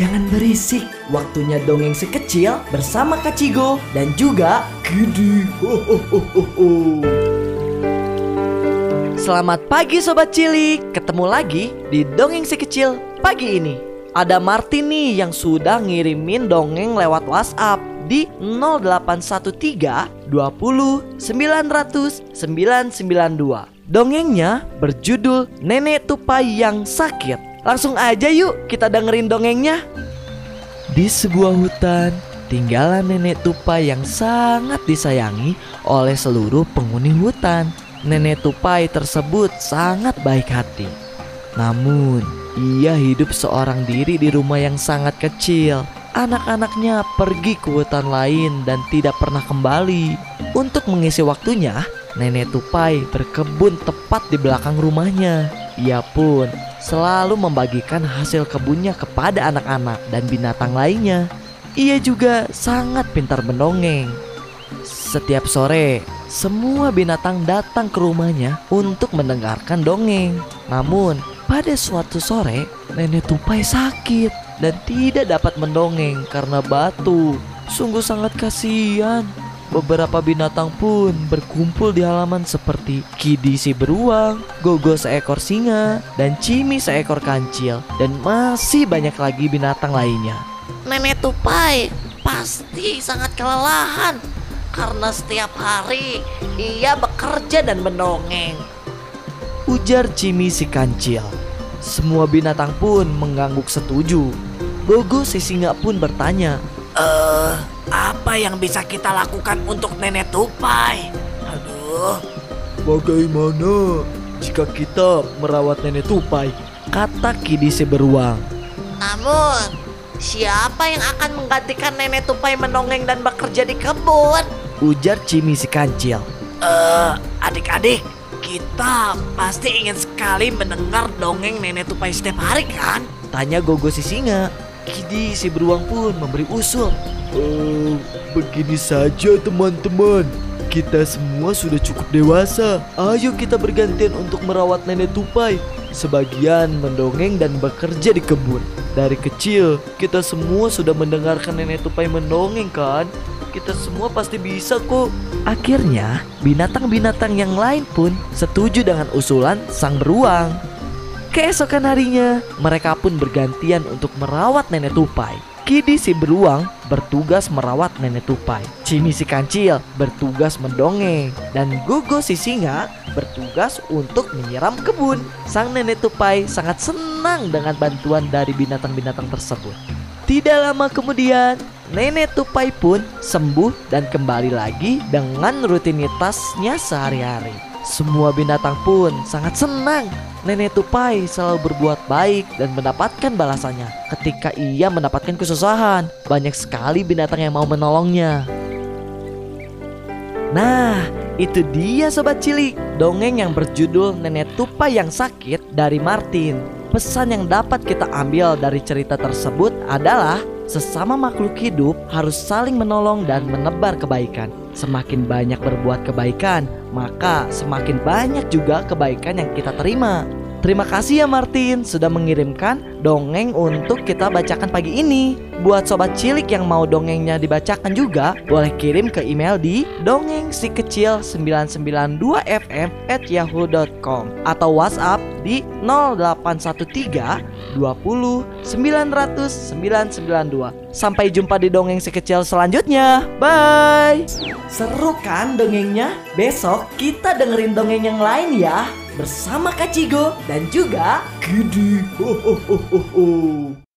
jangan berisik. Waktunya dongeng si kecil bersama Kak Cigo dan juga ho. Selamat pagi Sobat Cilik, ketemu lagi di Dongeng Si Kecil pagi ini. Ada Martin nih yang sudah ngirimin dongeng lewat WhatsApp di 0813 20 900 992 Dongengnya berjudul Nenek Tupai yang Sakit Langsung aja yuk kita dengerin dongengnya Di sebuah hutan tinggalan nenek tupai yang sangat disayangi oleh seluruh penghuni hutan Nenek tupai tersebut sangat baik hati. Namun, ia hidup seorang diri di rumah yang sangat kecil. Anak-anaknya pergi ke hutan lain dan tidak pernah kembali. Untuk mengisi waktunya, nenek tupai berkebun tepat di belakang rumahnya. Ia pun selalu membagikan hasil kebunnya kepada anak-anak dan binatang lainnya. Ia juga sangat pintar mendongeng. Setiap sore, semua binatang datang ke rumahnya untuk mendengarkan dongeng. Namun, pada suatu sore, nenek tupai sakit dan tidak dapat mendongeng karena batu. Sungguh sangat kasihan. Beberapa binatang pun berkumpul di halaman seperti Kidi si beruang, Gogo seekor singa, dan Cimi seekor kancil, dan masih banyak lagi binatang lainnya. Nenek tupai pasti sangat kelelahan karena setiap hari ia bekerja dan mendongeng. Ujar Cimi si kancil. Semua binatang pun mengangguk setuju. Gogo si singa pun bertanya, apa yang bisa kita lakukan untuk nenek tupai? Aduh, Bagaimana jika kita merawat nenek tupai? Kata Kidi si beruang. namun siapa yang akan menggantikan nenek tupai mendongeng dan bekerja di kebun? Ujar Cimi si kancil. Eh, adik-adik, kita pasti ingin sekali mendengar dongeng nenek tupai setiap hari kan? Tanya Gogo si singa. Kidi si beruang pun memberi usul. Oh, begini saja teman-teman. Kita semua sudah cukup dewasa. Ayo kita bergantian untuk merawat nenek tupai. Sebagian mendongeng dan bekerja di kebun. Dari kecil, kita semua sudah mendengarkan nenek tupai mendongeng kan? Kita semua pasti bisa kok. Akhirnya, binatang-binatang yang lain pun setuju dengan usulan sang beruang. Keesokan harinya, mereka pun bergantian untuk merawat nenek tupai. Kidi si beruang bertugas merawat nenek tupai. Cimi si kancil bertugas mendongeng. Dan Gogo si singa bertugas untuk menyiram kebun. Sang nenek tupai sangat senang dengan bantuan dari binatang-binatang tersebut. Tidak lama kemudian, nenek tupai pun sembuh dan kembali lagi dengan rutinitasnya sehari-hari. Semua binatang pun sangat senang. Nenek tupai selalu berbuat baik dan mendapatkan balasannya. Ketika ia mendapatkan kesusahan, banyak sekali binatang yang mau menolongnya. Nah, itu dia sobat cilik, dongeng yang berjudul Nenek Tupai yang Sakit dari Martin. Pesan yang dapat kita ambil dari cerita tersebut adalah sesama makhluk hidup harus saling menolong dan menebar kebaikan. Semakin banyak berbuat kebaikan, maka semakin banyak juga kebaikan yang kita terima. Terima kasih ya Martin sudah mengirimkan dongeng untuk kita bacakan pagi ini. Buat sobat cilik yang mau dongengnya dibacakan juga, boleh kirim ke email di dongengsikecil992fm at yahoo.com atau WhatsApp di 0813 20 900 992. Sampai jumpa di dongeng si kecil selanjutnya. Bye. Seru kan dongengnya? Besok kita dengerin dongeng yang lain ya bersama Kak Cigo dan juga ho.